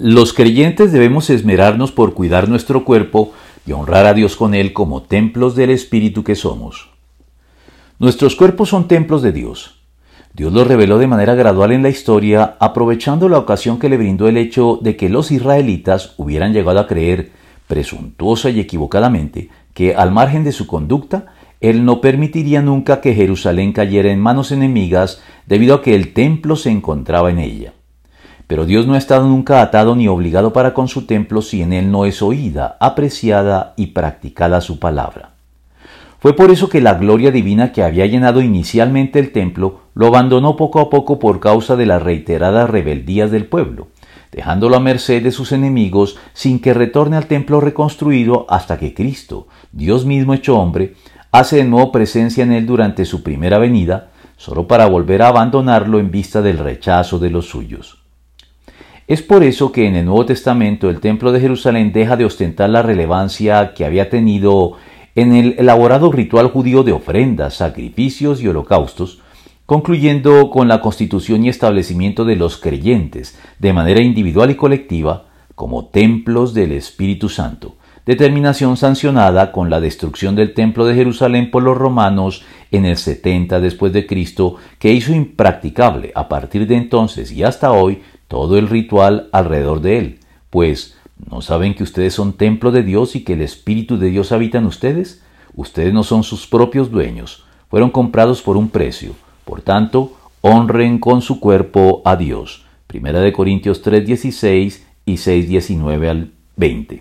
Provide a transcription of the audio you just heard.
Los creyentes debemos esmerarnos por cuidar nuestro cuerpo y honrar a Dios con él como templos del Espíritu que somos. Nuestros cuerpos son templos de Dios. Dios los reveló de manera gradual en la historia, aprovechando la ocasión que le brindó el hecho de que los israelitas hubieran llegado a creer, presuntuosa y equivocadamente, que al margen de su conducta, Él no permitiría nunca que Jerusalén cayera en manos enemigas debido a que el templo se encontraba en ella. Pero Dios no ha estado nunca atado ni obligado para con su templo si en él no es oída, apreciada y practicada su palabra. Fue por eso que la gloria divina que había llenado inicialmente el templo lo abandonó poco a poco por causa de las reiteradas rebeldías del pueblo, dejándolo a merced de sus enemigos sin que retorne al templo reconstruido hasta que Cristo, Dios mismo hecho hombre, hace de nuevo presencia en él durante su primera venida, solo para volver a abandonarlo en vista del rechazo de los suyos. Es por eso que en el Nuevo Testamento el Templo de Jerusalén deja de ostentar la relevancia que había tenido en el elaborado ritual judío de ofrendas, sacrificios y holocaustos, concluyendo con la constitución y establecimiento de los creyentes, de manera individual y colectiva, como templos del Espíritu Santo, determinación sancionada con la destrucción del templo de Jerusalén por los romanos en el 70 después de Cristo, que hizo impracticable a partir de entonces y hasta hoy todo el ritual alrededor de él, pues ¿No saben que ustedes son templo de Dios y que el Espíritu de Dios habita en ustedes? Ustedes no son sus propios dueños, fueron comprados por un precio. Por tanto, honren con su cuerpo a Dios. Primera de Corintios 3:16 y 6:19 al 20.